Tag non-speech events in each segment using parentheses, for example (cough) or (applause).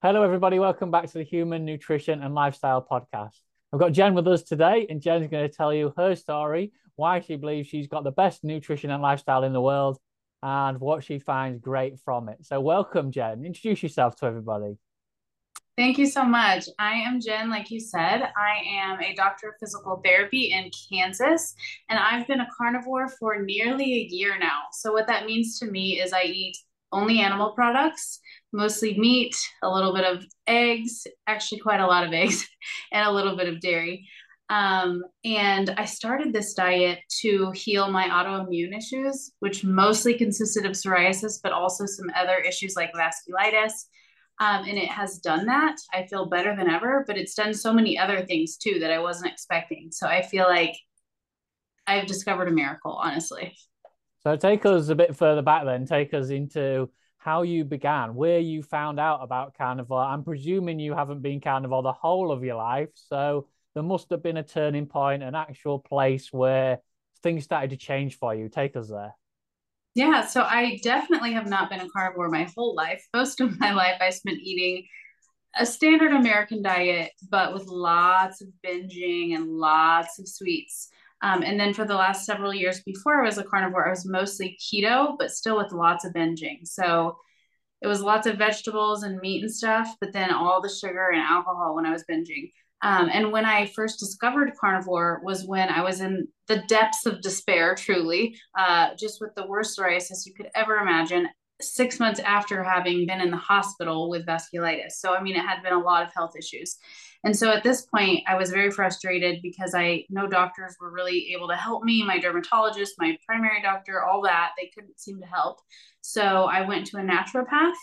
Hello, everybody. Welcome back to the Human Nutrition and Lifestyle Podcast. I've got Jen with us today, and Jen's going to tell you her story, why she believes she's got the best nutrition and lifestyle in the world, and what she finds great from it. So, welcome, Jen. Introduce yourself to everybody. Thank you so much. I am Jen, like you said. I am a doctor of physical therapy in Kansas, and I've been a carnivore for nearly a year now. So, what that means to me is I eat only animal products mostly meat, a little bit of eggs, actually quite a lot of (laughs) eggs, and a little bit of dairy. Um, and I started this diet to heal my autoimmune issues, which mostly consisted of psoriasis, but also some other issues like vasculitis. Um, and it has done that. I feel better than ever, but it's done so many other things too that I wasn't expecting. So I feel like I've discovered a miracle, honestly. So take us a bit further back then. Take us into how you began, where you found out about carnivore. I'm presuming you haven't been carnivore the whole of your life. So there must have been a turning point, an actual place where things started to change for you. Take us there. Yeah, so I definitely have not been a carnivore my whole life. (laughs) Most of my life I spent eating a standard American diet, but with lots of binging and lots of sweets. Um, and then for the last several years before I was a carnivore, I was mostly keto, but still with lots of binging. So it was lots of vegetables and meat and stuff, but then all the sugar and alcohol when I was binging. Um, and when I first discovered carnivore was when I was in the depths of despair, (laughs) truly, uh, just with the worst psoriasis you could ever imagine, six months after having been in the hospital with vasculitis. So, I mean, it had been a lot of health issues. And so at this point, I was very frustrated because I no doctors were really able to help me. My dermatologist, my primary doctor, all that, they couldn't seem to help. So I went to a naturopath.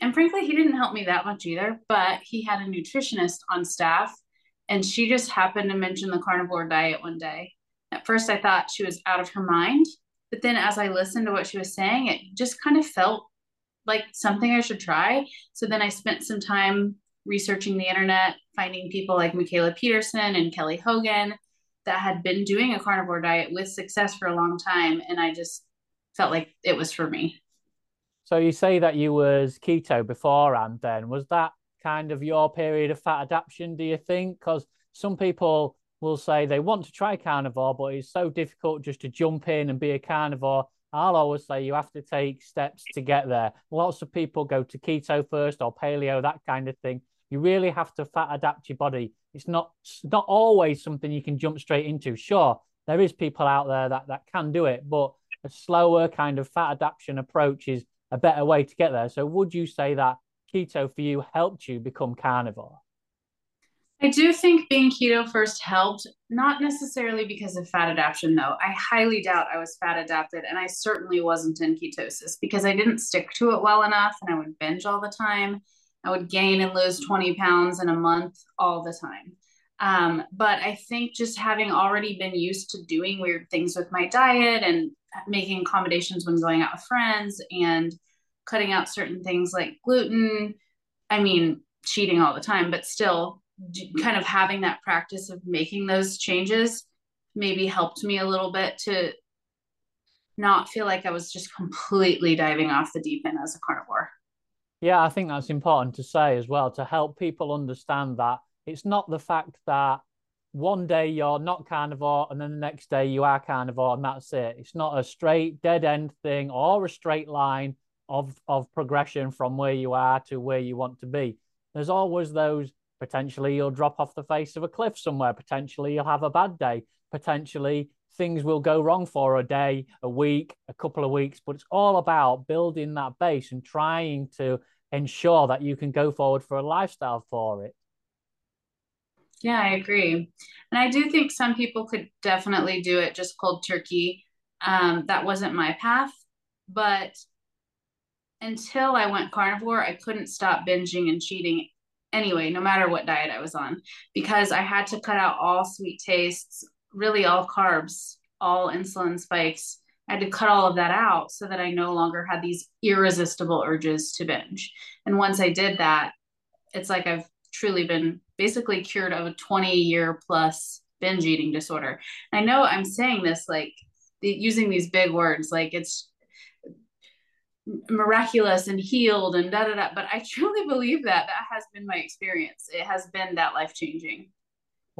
And frankly, he didn't help me that much either, but he had a nutritionist on staff. And she just happened to mention the carnivore diet one day. At first, I thought she was out of her mind. But then as I listened to what she was saying, it just kind of felt like something I should try. So then I spent some time researching the internet, finding people like Mikhaila Peterson and Kelly Hogan that had been doing a carnivore diet with success for a long time. And I just felt like it was for me. So you say that you was keto beforehand then. Was that kind of your period of fat adaptation, do you think? Because some people will say they want to try carnivore, but it's so difficult just to jump in and be a carnivore. I'll always say you have to take steps to get there. Lots of people go to keto first or paleo, that kind of thing. You really have to fat adapt your body. It's not not always something you can jump straight into. Sure, there is people out there that that can do it, but a slower kind of fat adaptation approach is a better way to get there. So would you say that keto for you helped you become carnivore? I do think being keto first helped, not necessarily because of fat adaptation, though. I highly doubt I was fat adapted, and I certainly wasn't in ketosis because I didn't stick to it well enough and I would binge all the time. I would gain and lose 20 pounds in a month all the time. Um, but I think just having already been used to doing weird things with my diet and making accommodations when going out with friends and cutting out certain things like gluten, I mean, cheating all the time, but still kind of having that practice of making those changes maybe helped me a little bit to not feel like I was just completely diving off the deep end as a carnivore. Yeah, I think that's important to say as well to help people understand that it's not the fact that one day you're not carnivore and then the next day you are carnivore and that's it. It's not a straight dead end thing or a straight line of of progression from where you are to where you want to be. There's always those potentially you'll drop off the face of a cliff somewhere, potentially you'll have a bad day, potentially things will go wrong for a day, a week, a couple of weeks, but it's all about building that base and trying to ensure that you can go forward for a lifestyle for it. Yeah, I agree. And I do think some people could definitely do it just cold turkey. Um, that wasn't my path, but until I went carnivore, I couldn't stop binging and cheating anyway, no matter what diet I was on, because I had to cut out all sweet tastes, really all carbs, all insulin spikes. I had to cut all of that out so that I no longer had these irresistible urges to binge. And once I did that, it's like I've truly been basically cured of a 20 year plus binge eating disorder. I know I'm saying this like using these big words, like it's miraculous and healed and da da da. But I truly believe that that has been my experience. It has been that life changing.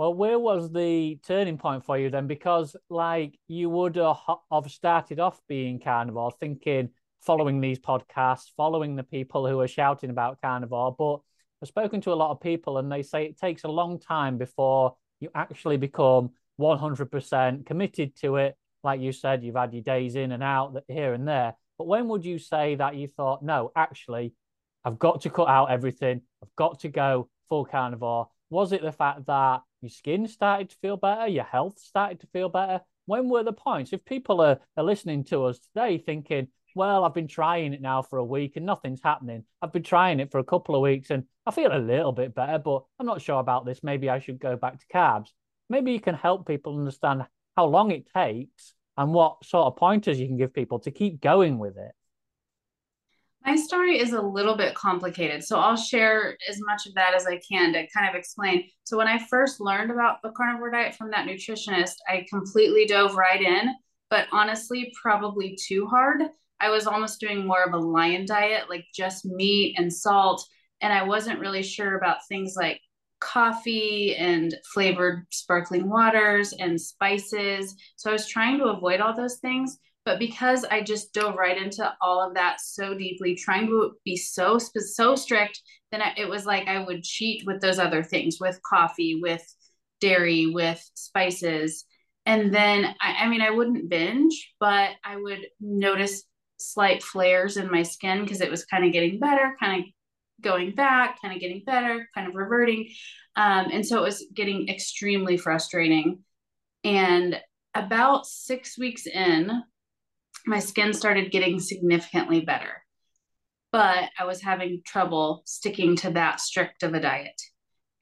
Well, where was the turning point for you then? Because like you would have started off being carnivore, thinking, following these podcasts, following the people who are shouting about carnivore, but I've spoken to a lot of people and they say it takes a long time before you actually become 100% committed to it. Like you said, you've had your days in and out here and there. But when would you say that you thought, no, actually, I've got to cut out everything. I've got to go full carnivore. Was it the fact that your skin started to feel better, your health started to feel better? When were the points? If people are, are listening to us today thinking, well, I've been trying it now for a week and nothing's happening. I've been trying it for a couple of weeks and I feel a little bit better, but I'm not sure about this. Maybe I should go back to carbs. Maybe you can help people understand how long it takes and what sort of pointers you can give people to keep going with it. My story is a little bit complicated. So I'll share as much of that as I can to kind of explain. So when I first learned about the carnivore diet from that nutritionist, I completely dove right in, but honestly, probably too hard. I was almost doing more of a lion diet, like just meat and salt. And I wasn't really sure about things like coffee and flavored sparkling waters and spices. So I was trying to avoid all those things. But because I just dove right into all of that so deeply, trying to be so so strict, then it was like I would cheat with those other things, with coffee, with dairy, with spices. And then I, I mean, I wouldn't binge, but I would notice slight flares in my skin because it was kind of getting better, kind of going back, kind of getting better, kind of reverting. Um, and so it was getting extremely frustrating. And about six weeks in, my skin started getting significantly better. But I was having trouble sticking to that strict of a diet.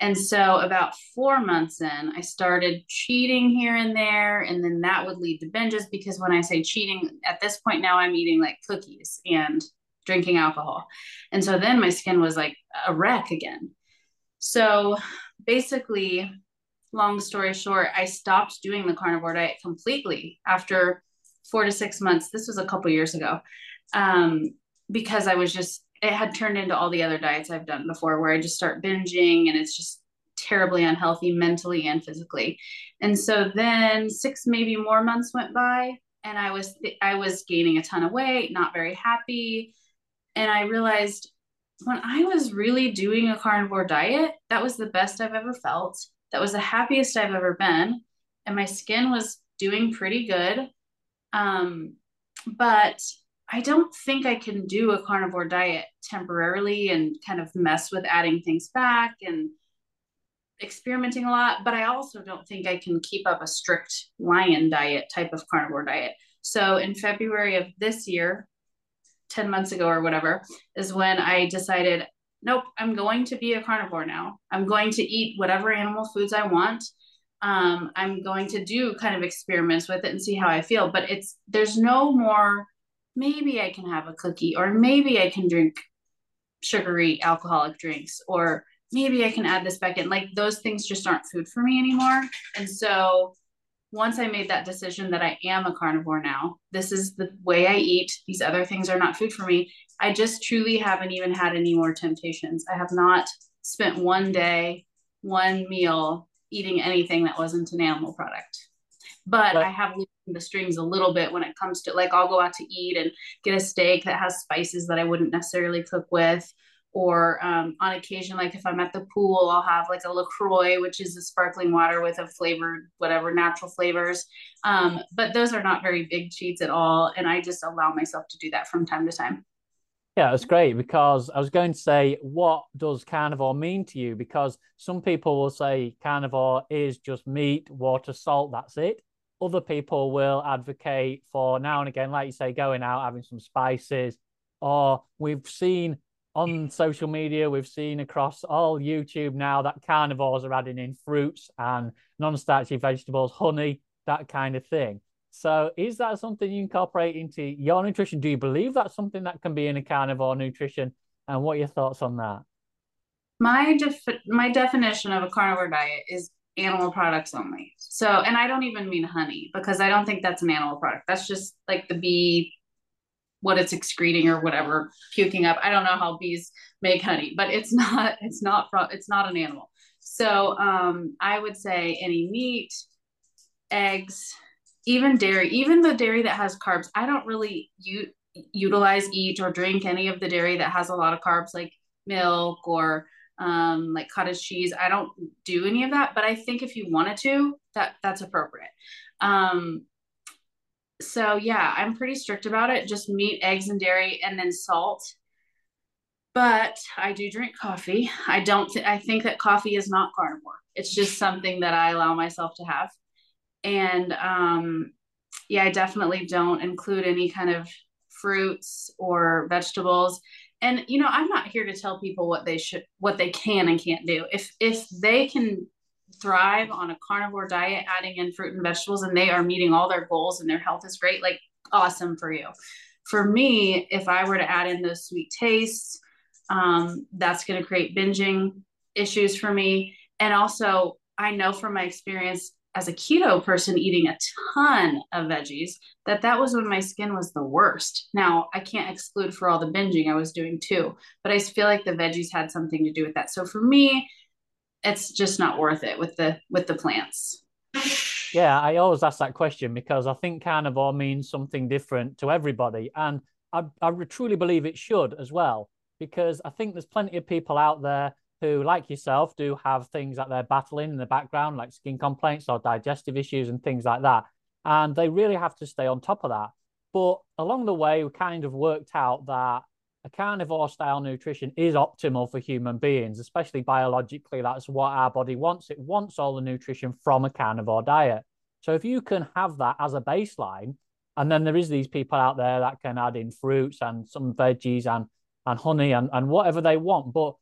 And so, about four months in, I started cheating here and there. And then that would lead to binges because when I say cheating, at this point now, I'm eating like cookies and drinking alcohol. And so then my skin was like a wreck again. So, basically, long story short, I stopped doing the carnivore diet completely after four to six months. This was a couple years ago. Um, because I was just it had turned into all the other diets I've done before where I just start binging and it's just terribly unhealthy mentally and physically. And so then six maybe more months went by and I was I was gaining a ton of weight, not very happy. And I realized when I was really doing a carnivore diet, that was the best I've ever felt. That was the happiest I've ever been. And my skin was doing pretty good. Um, but I don't think I can do a carnivore diet temporarily and kind of mess with adding things back and experimenting a lot. But I also don't think I can keep up a strict lion diet type of carnivore diet. So in February of this year, 10 months ago or whatever, is when I decided, nope, I'm going to be a carnivore now. I'm going to eat whatever animal foods I want. Um, I'm going to do kind of experiments with it and see how I feel. But it's there's no more maybe I can have a cookie, or maybe I can drink sugary alcoholic drinks, or maybe I can add this back in. Like those things just aren't food for me anymore. And so once I made that decision that I am a carnivore now, this is the way I eat, these other things are not food for me. I just truly haven't even had any more temptations. I have not spent one day, one meal eating anything that wasn't an animal product but, I have loosened the strings a little bit when it comes to like I'll go out to eat and get a steak that has spices that I wouldn't necessarily cook with. Or um, on occasion, like if I'm at the pool, I'll have like a LaCroix, which is a sparkling water with a flavored, whatever natural flavors. Um, but those are not very big cheats at all. And I just allow myself to do that from time to time. Yeah, it's great because I was going to say, what does carnivore mean to you? Because some people will say carnivore is just meat, water, salt, that's it other people will advocate for now and again, like you say, going out, having some spices. Or we've seen on social media, we've seen across all YouTube now that carnivores are adding in fruits and non starchy vegetables, honey, that kind of thing. So, is that something you incorporate into your nutrition? Do you believe that's something that can be in a carnivore nutrition? And what are your thoughts on that? My def- my definition of a carnivore diet is animal products only. So, and I don't even mean honey because I don't think that's an animal product. That's just like the bee what it's excreting or whatever, puking up. I don't know how bees make honey, but it's (laughs) not it's not from it's not an animal. So um, I would say any meat, eggs, even dairy, even the dairy that has carbs. I don't really u- utilize, eat, or drink any of the dairy that has a lot of carbs, like milk or um, like cottage cheese. I don't do any of that, but I think if you wanted to, that that's appropriate. Um, so yeah, I'm pretty strict about it. Just meat, eggs, and dairy, and then salt. But I do drink coffee. I don't. Th- I think that coffee is not carnivore. It's just something that I allow myself to have. And um, yeah, I definitely don't include any kind of fruits or vegetables. And you know, I'm not here to tell people what they should, what they can and can't do. If if they can thrive on a carnivore diet, adding in fruit and vegetables, and they are meeting all their goals and their health is great, like awesome for you. For me, if I were to add in those sweet tastes, um, that's going to create binging issues for me. And also, I know from my experience as a keto person eating a ton of veggies that that was when my skin was the worst. Now, I can't exclude for all the binging I was doing too, but I feel like the veggies had something to do with that. So for me, it's just not worth it with the with the plants. Yeah, I always ask that question because I think carnivore means something different to everybody, and I, I truly believe it should as well. Because I think there's plenty of people out there who, like yourself, do have things that they're battling in the background, like skin complaints or digestive issues and things like that, and they really have to stay on top of that. But along the way, we kind of worked out that a carnivore style nutrition is optimal for human beings, especially biologically. That's what our body wants. It wants all the nutrition from a carnivore diet. So if you can have that as a baseline, and then there is these people out there that can add in fruits and some veggies and and honey and, and whatever they want. But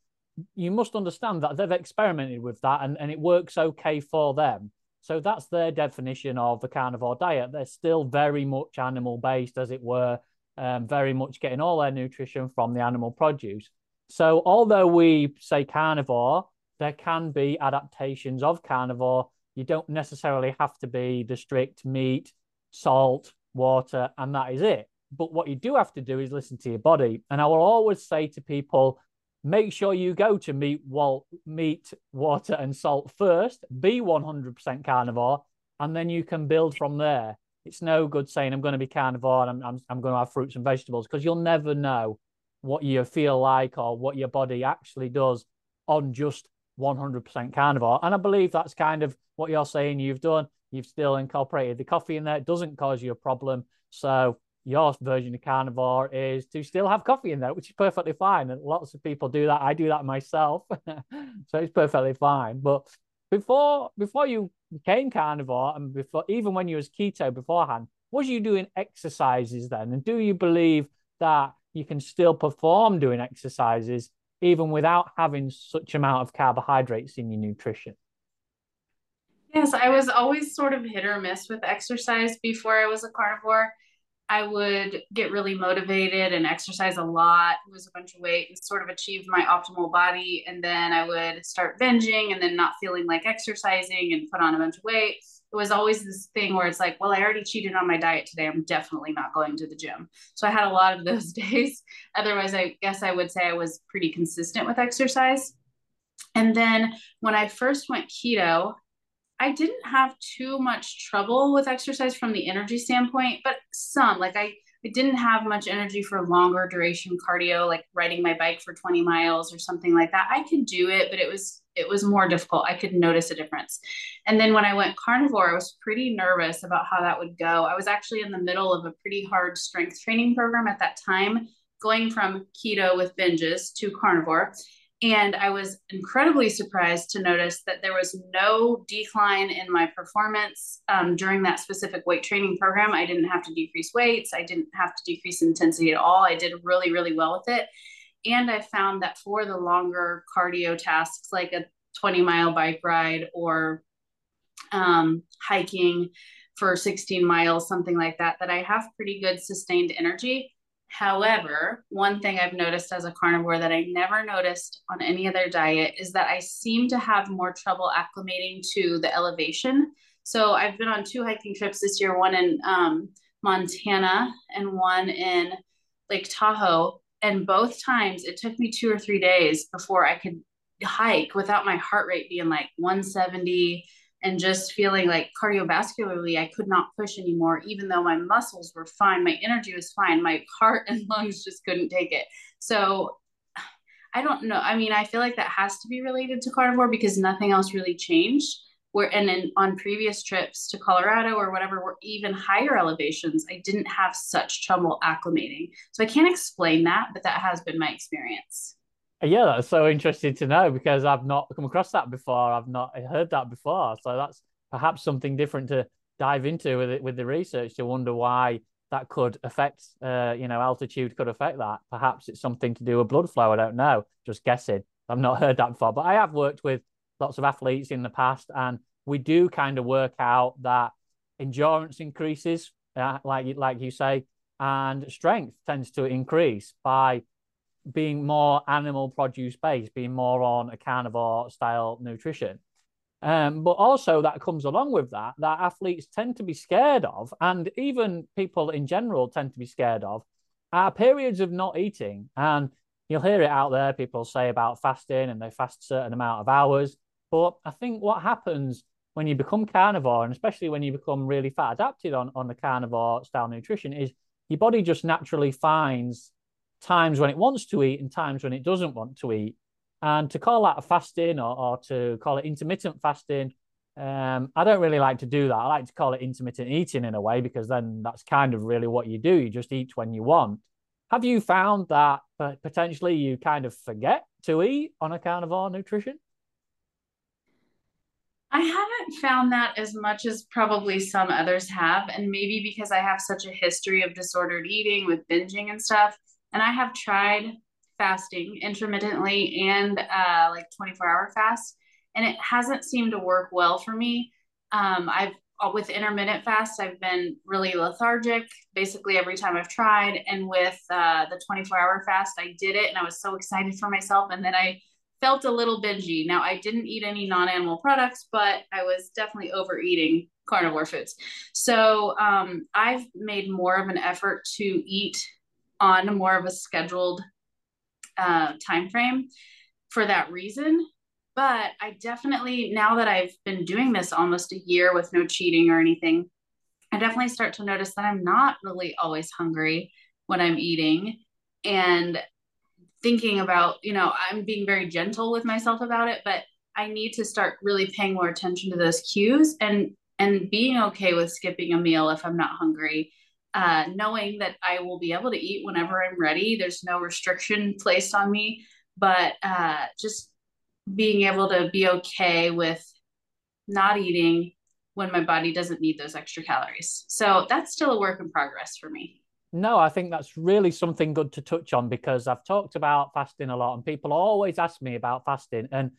you must understand that they've experimented with that and, and it works okay for them. So that's their definition of the carnivore diet. They're still very much animal based, as it were um, very much getting all their nutrition from the animal produce. So, although we say carnivore, there can be adaptations of carnivore. You don't necessarily have to be the strict meat, salt, water, and that is it. But what you do have to do is listen to your body. And I will always say to people, make sure you go to meat, wal- meat, water, and salt first. Be 100% carnivore, and then you can build from there. It's no good saying I'm going to be carnivore and I'm, I'm, I'm going to have fruits and vegetables because you'll never know what you feel like or what your body actually does on just 100% carnivore. And I believe that's kind of what you're saying you've done. You've still incorporated the coffee in there. It doesn't cause you a problem. So your version of carnivore is to still have coffee in there, which is perfectly fine. And lots of people do that. I do that myself. (laughs) so it's perfectly fine. But before before you became carnivore and before even when you was keto beforehand, was you doing exercises then? And do you believe that you can still perform doing exercises even without having such amount of carbohydrates in your nutrition? Yes, I was always sort of hit or miss with exercise before I was a carnivore. I would get really motivated and exercise a lot, lose a bunch of weight, and sort of achieve my optimal body. And then I would start binging and then not feeling like exercising and put on a bunch of weight. It was always this thing where it's like, well, I already cheated on my diet today. I'm definitely not going to the gym. So I had a lot of those (laughs) days. Otherwise, I guess I would say I was pretty consistent with exercise. And then when I first went keto, I didn't have too much trouble with exercise from the energy standpoint, but some like I, I didn't have much energy for longer duration cardio, like riding my bike for 20 miles or something like that. I could do it, but it was it was more difficult. I could notice a difference. And then when I went carnivore, I was pretty nervous about how that would go. I was actually in the middle of a pretty hard strength training program at that time, going from keto with binges to carnivore. And I was incredibly surprised to notice that there was no decline in my performance um, during that specific weight training program. I didn't have to decrease weights, I didn't have to decrease intensity at all. I did really, really well with it. And I found that for the longer cardio tasks, like a 20 mile bike ride or um, hiking for 16 miles, something like that, that I have pretty good sustained energy However, one thing I've noticed as a carnivore that I never noticed on any other diet is that I seem to have more trouble acclimating to the elevation. So I've been on two hiking trips this year, one in um, Montana and one in Lake Tahoe. And both times it took me two or three days before I could hike without my heart rate being like 170 and just feeling like cardiovascularly I could not push anymore, even though my muscles were fine, my energy was fine, my (laughs) heart and lungs just couldn't take it. So I don't know. I mean, I feel like that has to be related to carnivore because nothing else really changed. Where and then on previous trips to Colorado or whatever were even higher elevations, I didn't have such trouble acclimating. So I can't explain that, but that has been my experience. Yeah, that's so interesting to know because I've not come across that before. I've not heard that before. So that's perhaps something different to dive into with it with the research to wonder why that could affect uh, you know altitude could affect that. Perhaps it's something to do with blood flow. I don't know. Just guessing. I've not (laughs) heard that before. But i have worked with lots of athletes in the past and we do kind of work out that endurance increases uh, like like you say and strength tends to increase by being more animal produce based being more on a carnivore style nutrition um, but also that comes along with that, that athletes tend to be scared of, and even people in general tend to be scared of, are periods of not eating. And you'll hear it out there. People say about fasting and they fast a certain amount of hours. But I think what happens when you become carnivore, and especially when you become really fat adapted on, on the carnivore style nutrition, is your body just naturally finds times when it wants to eat and times when it doesn't want to eat. And to call that a fasting or, or to call it intermittent fasting, um, I don't really like to do that. I like to call it intermittent eating in a way because then that's kind of really what you do. You just eat when you want. Have you found that potentially you kind of forget to eat on account of our nutrition? I haven't found that as much as probably some others have. And maybe because I have such a history of disordered eating with binging and stuff. And I have tried fasting intermittently and uh, like 24 hour fast. And it hasn't seemed to work well for me. Um, I've uh, with intermittent fasts, I've been really lethargic basically every time I've tried. And with uh, the 24 hour fast, I did it and I was so excited for myself. And then I felt a little bingy. Now, I didn't eat any non animal products, but I was definitely overeating carnivore foods. So um, I've made more of an effort to eat on more of a scheduled uh, time frame for that reason. But I definitely, now that I've been doing this almost a year with no cheating or anything, I definitely start to notice that I'm not really always hungry when I'm eating and thinking about, you know, I'm being very gentle with myself about it, but I need to start really paying more attention to those cues and and being okay with skipping a meal if I'm not hungry uh, knowing that I will be able to eat whenever I'm ready. There's no restriction placed on me, but uh, just being able to be okay with not eating when my body doesn't need those extra calories. So that's still a work in progress for me. No, I think that's really something good to touch on because I've talked about fasting a lot and people always ask me about fasting and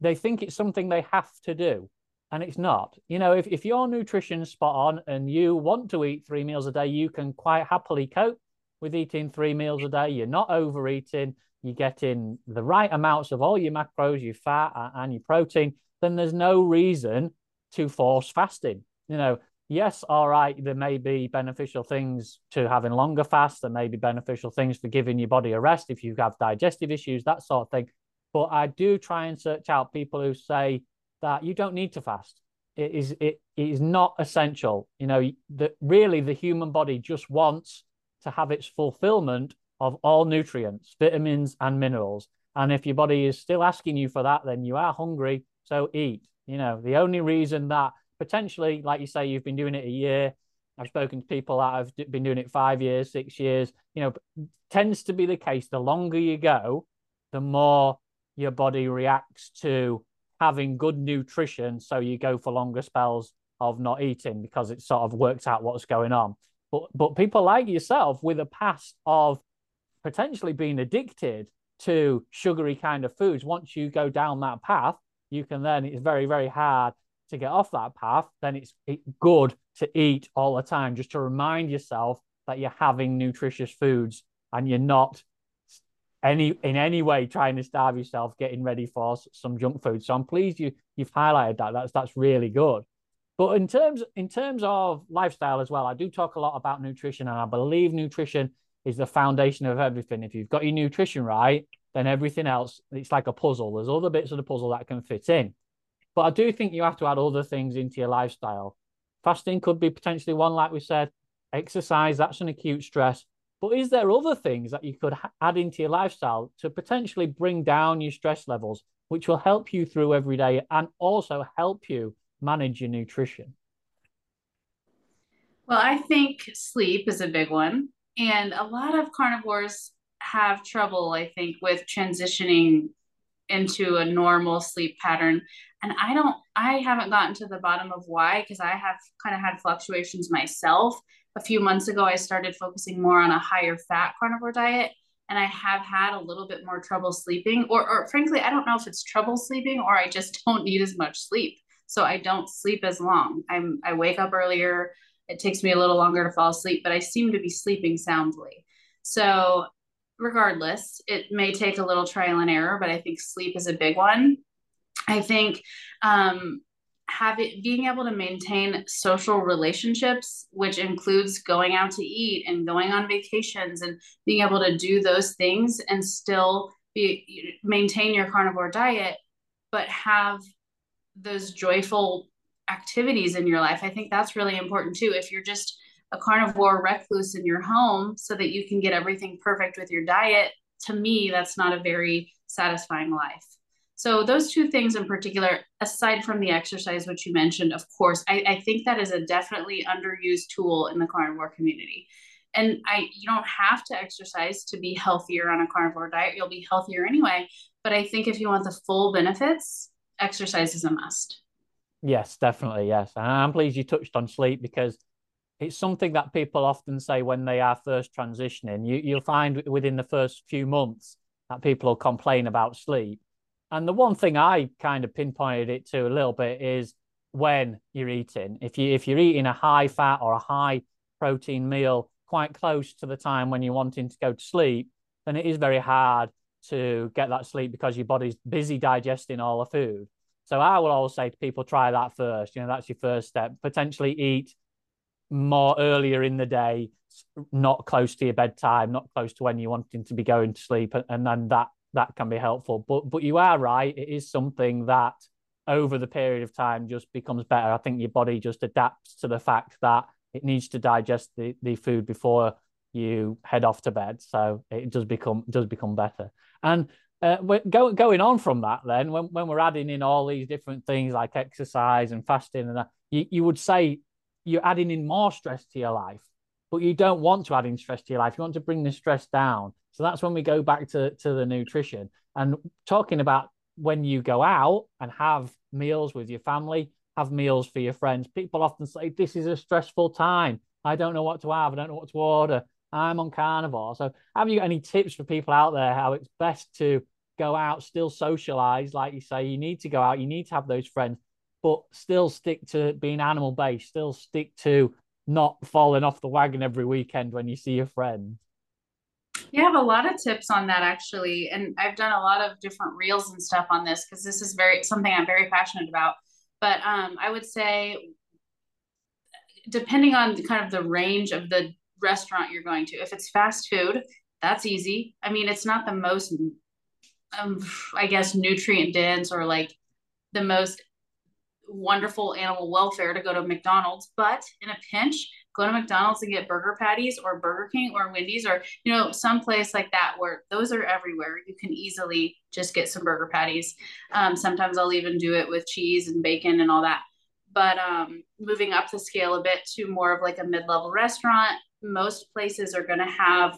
they think it's something they have to do and it's not. You know, if, if your nutrition's spot on and you want to eat three meals a day, you can quite happily cope with eating three meals a day. You're not overeating, you're getting the right amounts of all your macros, your fat, and your protein, then there's no reason to force fasting. You know, yes, all right, there may be beneficial things to having longer fasts, there may be beneficial things for giving your body a rest if you have digestive issues, that sort of thing. But I do try and search out people who say, that you don't need to fast. It is it, it is not essential. You know that really the human body just wants to have its fulfillment of all nutrients, vitamins, and minerals. And if your body is still asking you for that, then you are hungry. So eat. You know the only reason that potentially, like you say, you've been doing it a year. I've spoken to people that have been doing it five years, six years. You know, tends to be the case. The longer you go, the more your body reacts to having good nutrition so you go for longer spells of not eating because it sort of works out what's going on. But but people like yourself with a past of potentially being addicted to sugary kind of foods, once you go down that path, you can then it's very, very hard to get off that path. Then it's good to eat all the time just to remind yourself that you're having nutritious foods and you're not any in any way trying to starve yourself getting ready for some junk food. So I'm pleased you you've highlighted that. That's that's really good. But in terms in terms of lifestyle as well, I do talk a lot about nutrition, and I believe nutrition is the foundation of everything. If you've got your nutrition right, then everything else, it's like a puzzle. There's other bits of the puzzle that can fit in. But I do think you have to add other things into your lifestyle. Fasting could be potentially one, like we said, exercise, that's an acute stress. But is there other things that you could add into your lifestyle to potentially bring down your stress levels, which will help you through every day and also help you manage your nutrition? Well, I think sleep is a big one. And a lot of carnivores have trouble, I think, with transitioning into a normal sleep pattern. And I don't, I haven't gotten to the bottom of why, because I have kind of had fluctuations myself. A few months ago, I started focusing more on a higher fat carnivore diet. And I have had a little bit more trouble sleeping, or, or frankly, I don't know if it's trouble sleeping or I just (laughs) don't need as much sleep. So I don't sleep as long. I'm, I wake up earlier. It takes me a little longer to fall asleep, but I seem to be sleeping soundly. So regardless, it may take a little trial and error, but I think sleep is a big one. I think um, having being able to maintain social relationships, which includes going out to eat and going on vacations and being able to do those things and still be maintain your carnivore diet, but have those joyful activities in your life. I think that's really important too. If you're just a carnivore recluse in your home so that you can get everything perfect with your diet, to me, that's not a very satisfying life. So, those two things in particular, aside from the exercise, which you mentioned, of course, I, I think that is a definitely underused tool in the carnivore community. And I, you don't have to exercise to be healthier on a carnivore diet. You'll be healthier anyway. But I think if you want the full benefits, exercise is a must. Yes, definitely. Yes. And I'm pleased you touched on sleep because it's something that people often say when they are first transitioning. You, you'll find within the first few months that people will complain about sleep. And the one thing I kind of pinpointed it to a little bit is when you're eating. If you if you're eating a high fat or a high protein meal quite close to the time when you're wanting to go to sleep, then it is very hard to get that sleep because your body's busy digesting all the food. So I will always say to people, try that first. You know, that's your first step. Potentially eat more earlier in the day, not close to your bedtime, not close to when you're wanting to be going to sleep, and then that that can be helpful. But but you are right; it is something that over the period of time just becomes better. I think your body just adapts to the fact that it needs to digest the, the food before you head off to bed. So it does become does become better. And uh, go, going on from that, then when, when we're adding in all these different things like exercise and fasting and that, you, you would say you're adding in more stress to your life, but you don't want to add in stress to your life. You want to bring the stress down. So that's when we go back to, to the nutrition and talking about when you go out and have meals with your family, have meals for your friends. People often say, This is a stressful time. I don't know what to have. I don't know what to order. I'm on carnivore. So, have you got any tips for people out there how it's best to go out, still socialize? Like you say, you need to go out, you need to have those friends, but still stick to being animal based, still stick to not falling off the wagon every weekend when you see your friends. You have a lot of tips on that actually. And I've done a lot of different reels and stuff on this because this is very something I'm very passionate about. But um, I would say, depending on kind of the range of the restaurant you're going to, if it's fast food, that's easy. I mean, it's not the most, um, I guess, nutrient dense or like the most wonderful animal welfare to go to McDonald's, but in a pinch, go to McDonald's and get burger patties or Burger King or Wendy's or you know some place like that where those are everywhere. You can easily just get some burger patties. Um, sometimes I'll even do it with cheese and bacon and all that. But um, moving up the scale a bit to more of like a mid-level restaurant, most places are going to have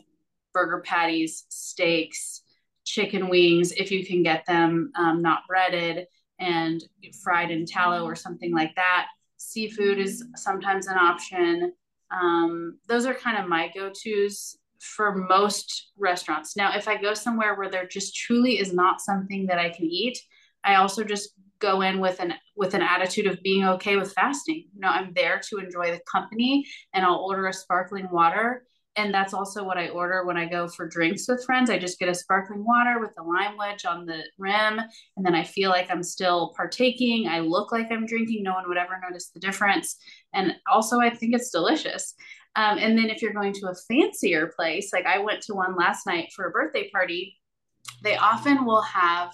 burger patties, steaks, chicken wings if you can get them um, not breaded and fried in tallow or something like that. Seafood is sometimes an option. Um, those are kind of my go tos for most restaurants. Now, if I go somewhere where there just truly is not something that I can eat, I also just go in with an with an attitude of being okay with fasting. You know, I'm there to enjoy the company and I'll order a sparkling water and that's also what I order when I go for drinks with friends. I just get a sparkling water with the lime wedge on the rim, and then I feel like I'm still partaking. I look like I'm drinking. No one would ever notice the difference. And also, I think it's delicious. Um, and then if you're going to a fancier place, like I went to one last night for a birthday party, they often will have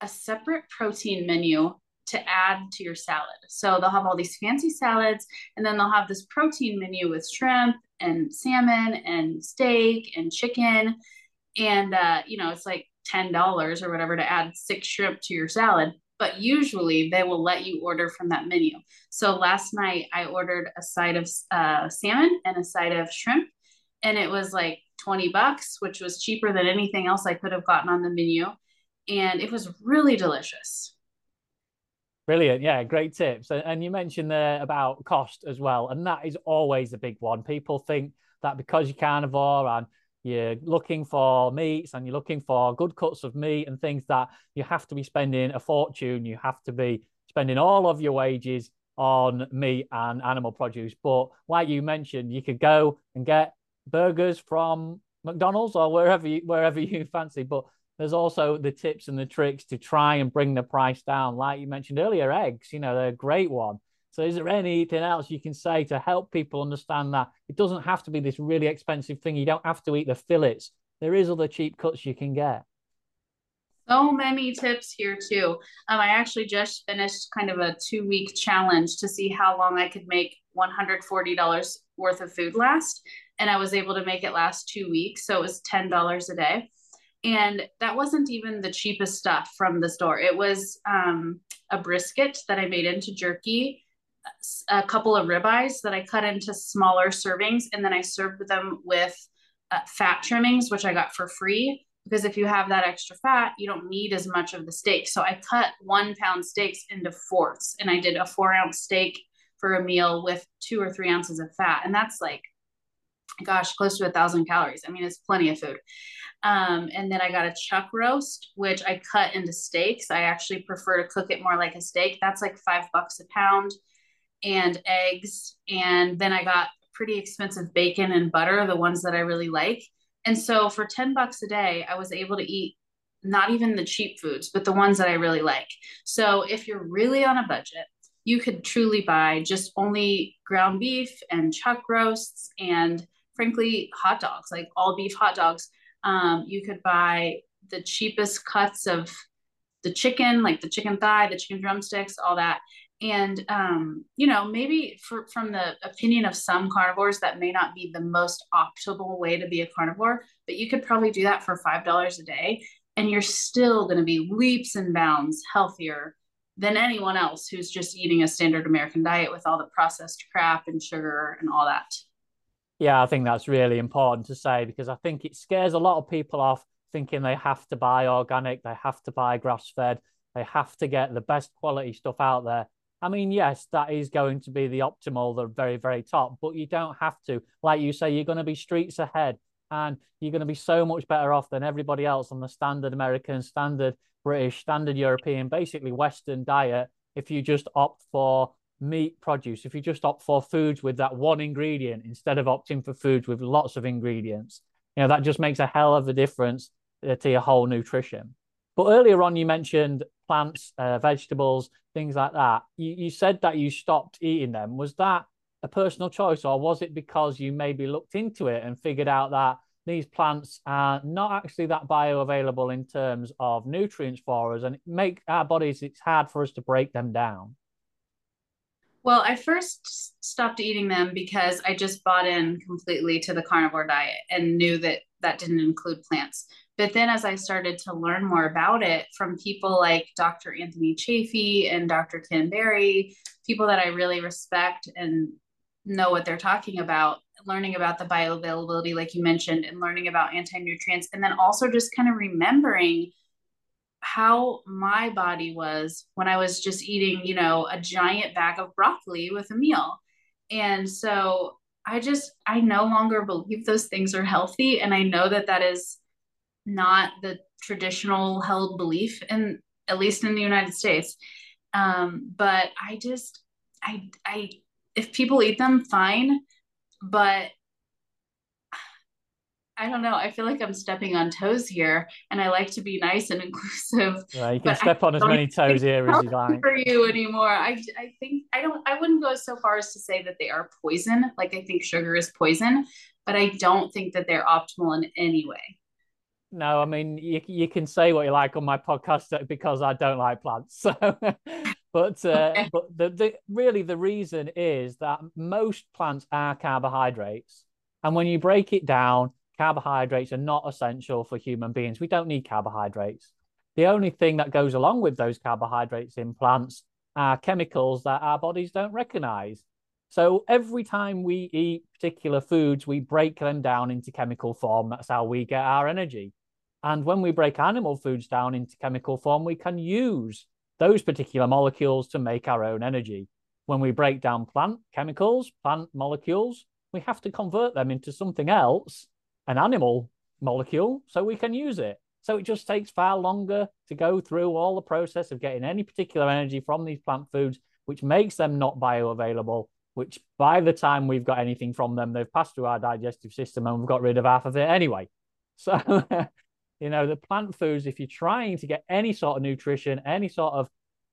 a separate protein menu to add to your salad. So they'll have all these fancy salads, and then they'll have this protein menu with shrimp and salmon and steak and chicken. And, uh, you know, it's like $10 or whatever to add six shrimp to your salad. But usually they will let you order from that menu. So last night I ordered a side of uh, salmon and a side of shrimp, and it was like 20 bucks, which was cheaper than anything else I could have gotten on the menu. And it was really delicious. Brilliant. Yeah, great tips. And you mentioned there about cost as well. And that is always a big one. People think that because you're carnivore and you're looking for meats and you're looking for good cuts of meat and things that you have to be spending a fortune, you have to be spending all of your wages on meat and animal produce. But like you mentioned, you could go and get burgers from McDonald's or wherever you wherever (laughs) you fancy. But there's also the tips and the tricks to try and bring the price down. Like you mentioned earlier, eggs, you know, they're a great one. So is there anything else you can say to help people understand that it doesn't have to be this really expensive thing? You don't have to eat the fillets. There is other cheap cuts you can get. So many tips here too. Um, I actually just finished kind of a two week challenge to see how long I could make $140 worth of food last. And I was able to make it last two weeks. So it was $10 a day and that wasn't even the cheapest stuff from the store. It was um, a brisket that i made into jerky a couple of ribeyes that i cut into smaller servings and then i served them with uh, fat trimmings which i got for free because if you have that extra fat you don't need as much of the steak. So i cut one pound steaks into fourths and i did a four ounce steak for a meal with two or three ounces of fat. And that's like gosh close to a thousand calories. I mean it's plenty of food um, and then I got a chuck roast, which I cut into steaks. I actually prefer to cook it more like a steak. That's like five bucks a pound, and eggs. And then I got pretty expensive bacon and butter, the ones that I really like. And so for 10 bucks a day, I was able to eat not even the cheap foods, but the ones that I really like. So if you're really on a budget, you could truly buy just only ground beef and chuck roasts and frankly hot dogs, like all beef hot dogs um, you could buy the cheapest cuts of the chicken, like the chicken thigh, the chicken drumsticks, all that. And um, you know, maybe for, from the opinion of some carnivores, that may not be the most optimal way to be a carnivore, but you could probably do that for five dollars a day, and you're still going to be leaps and bounds healthier than anyone else who's just eating a standard American diet with all the processed crap and sugar and all that. Yeah, I think that's really important to say because I think it scares a lot of people off thinking they have to buy organic, they have to buy grass fed, they have to get the best quality stuff out there. I mean, yes, that is going to be the optimal, the very, very top, but you don't have to. Like you say, you're going to be streets ahead and you're going to be so much better off than everybody else on the standard American, standard British, standard European, basically Western diet if you just opt for meat produce, if you just opt for foods with that one ingredient instead of opting for foods with lots of ingredients, you know, that just makes a hell of a difference uh, to your whole nutrition. But earlier on, you mentioned plants, uh, vegetables, things like that. You, you said that you stopped eating them. Was that a personal choice, or was it because you maybe looked into it and figured out that these plants are not actually that bioavailable in terms of nutrients for us and make our bodies, it's hard for us to break them down? Well, I first stopped eating them because I just bought in completely to the carnivore diet and knew that that didn't include plants. But then as I started to learn more about it from people like Dr. Anthony Chaffee and Dr. Ken Berry, people that I really respect and know what they're talking about, learning about the bioavailability, like you mentioned, and learning about anti nutrients, and then also just kind of remembering how my body was when I was just eating, you know, a giant bag of broccoli with a meal. And so I just, I no longer believe those things are healthy. And I know that that is not the traditional held belief, in at least in the United States. Um, but I just, I, I, if people eat them, fine. But I, I don't know. I feel like I'm stepping on toes here, and I like to be nice and (laughs) inclusive. Yeah, you can step on as many toes here as you like. For you anymore, I, I think I don't. I wouldn't go so far as to say that they are poison. Like I think sugar is poison, but I don't think that they're optimal in any way. No, I mean you you can say what you like on my podcast because I don't like plants. (laughs) So, but uh, but the, the really the reason is that most plants are carbohydrates, and when you break it down, carbohydrates are not essential for human beings. We don't need carbohydrates. The only thing that goes along with those carbohydrates in plants are chemicals that our bodies don't recognize. So every time we eat particular foods, we break them down into chemical form. That's how we get our energy. And when we break animal foods down into chemical form, we can use those particular molecules to make our own energy. When we break down plant chemicals, plant molecules, we have to convert them into something else, an animal molecule, so we can use it. So it just takes far longer to go through all the process of getting any particular energy from these plant foods, which makes them not bioavailable, which by the time we've got anything from them, they've passed through our digestive system and we've got rid of half of it anyway. (laughs) So You know, the plant foods, if you're trying to get any sort of nutrition, any sort of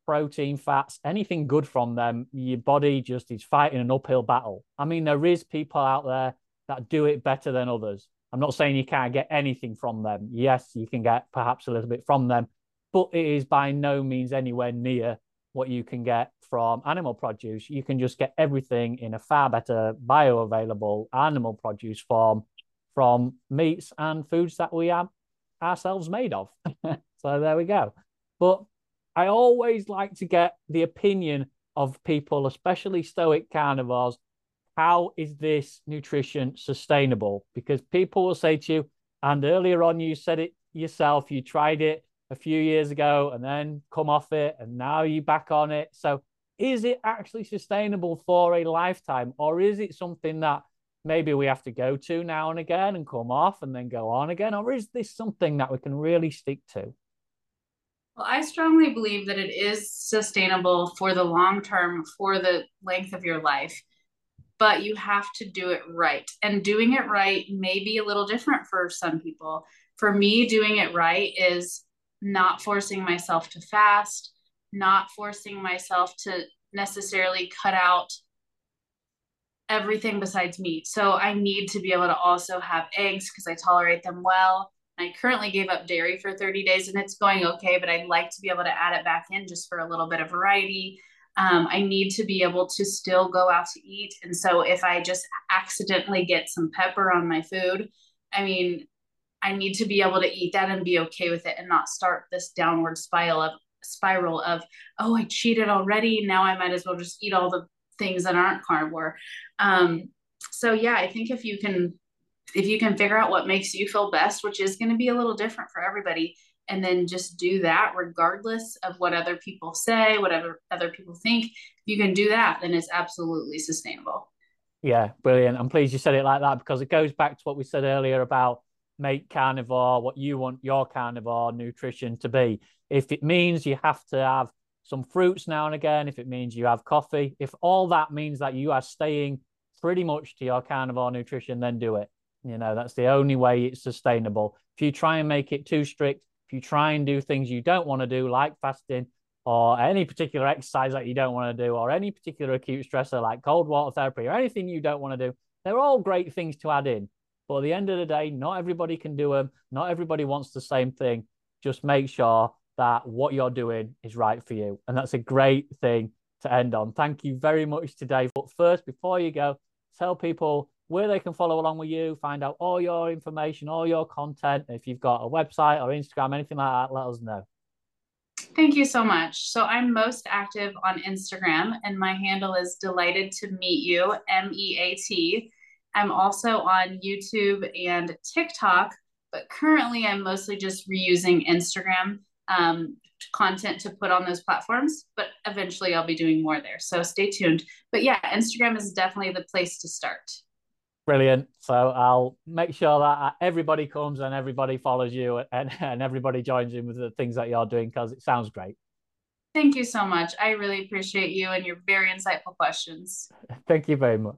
protein, fats, anything good from them, your body just is fighting an uphill battle. I mean, there is people out there that do it better than others. I'm not saying you can't get anything from them. Yes, you can get perhaps a little bit from them, but it is by no means anywhere near what you can get from animal produce. You can just get everything in a far better bioavailable animal produce form from meats and foods that we have ourselves made of. (laughs) so there we go. But I always like to get the opinion of people, especially stoic carnivores. How is this nutrition sustainable? Because people will say to you, and earlier on you said it yourself, you tried it a few years ago and then come off it, and now you back on it. So is it actually sustainable for a lifetime, or is it something that maybe we have to go to now and again and come off and then go on again? Or is this something that we can really stick to? Well, I strongly believe that it is sustainable for the long term, for the length of your life, but you have to do it right. And doing it right may be a little different for some people. For me, doing it right is not forcing myself to fast, not forcing myself to necessarily cut out everything besides meat. So I need to be able to also have eggs because I tolerate them well. I currently gave up dairy for 30 days and it's going okay, but I'd like to be able to add it back in just for a little bit of variety. Um, I need to be able to still go out to eat. And so if I just accidentally get some pepper on my food, I mean, I need to be able to eat that and be okay with it and not start this downward spiral of spiral of, oh, I cheated already. Now I might as well just eat all the things that aren't carnivore. Um, so yeah, I think if you can if you can figure out what makes you feel best, which is going to be a little different for everybody, and then just do that regardless of what other people say, whatever other people think. If you can do that, then it's absolutely sustainable. Yeah, brilliant. I'm pleased you said it like that because it goes back to what we said earlier about make carnivore what you want your carnivore nutrition to be. If it means you have to have some fruits now and again, if it means you have coffee, if all that means that you are staying pretty much to your carnivore nutrition, then do it. You know, that's the only way it's sustainable. If you try and make it too strict, if you try and do things you don't want to do, like fasting or any particular exercise that you don't want to do, or any particular acute stressor like cold water therapy or anything you don't want to do, they're all great things to add in. But at the end of the day, not everybody can do them. Not everybody wants the same thing. Just make sure that what you're doing is right for you. And that's a great thing to end on. Thank you very much today. But first, before you go, tell people where they can follow along with you, find out all your information, all your content. If you've got a website or Instagram, anything like that, let us know. Thank you so much. So I'm most active on Instagram, and my handle is delighted to meet you, M E A T. I'm also on YouTube and TikTok, but currently I'm mostly just reusing Instagram um, content to put on those platforms, but eventually I'll be doing more there. So stay tuned. But yeah, Instagram is definitely the place to start. Brilliant. So I'll make sure that uh, everybody comes and everybody follows you and, (laughs) and everybody joins in with the things that you're doing because it sounds great. Thank you so much. I really appreciate you and your very insightful questions. (laughs) Thank you very much.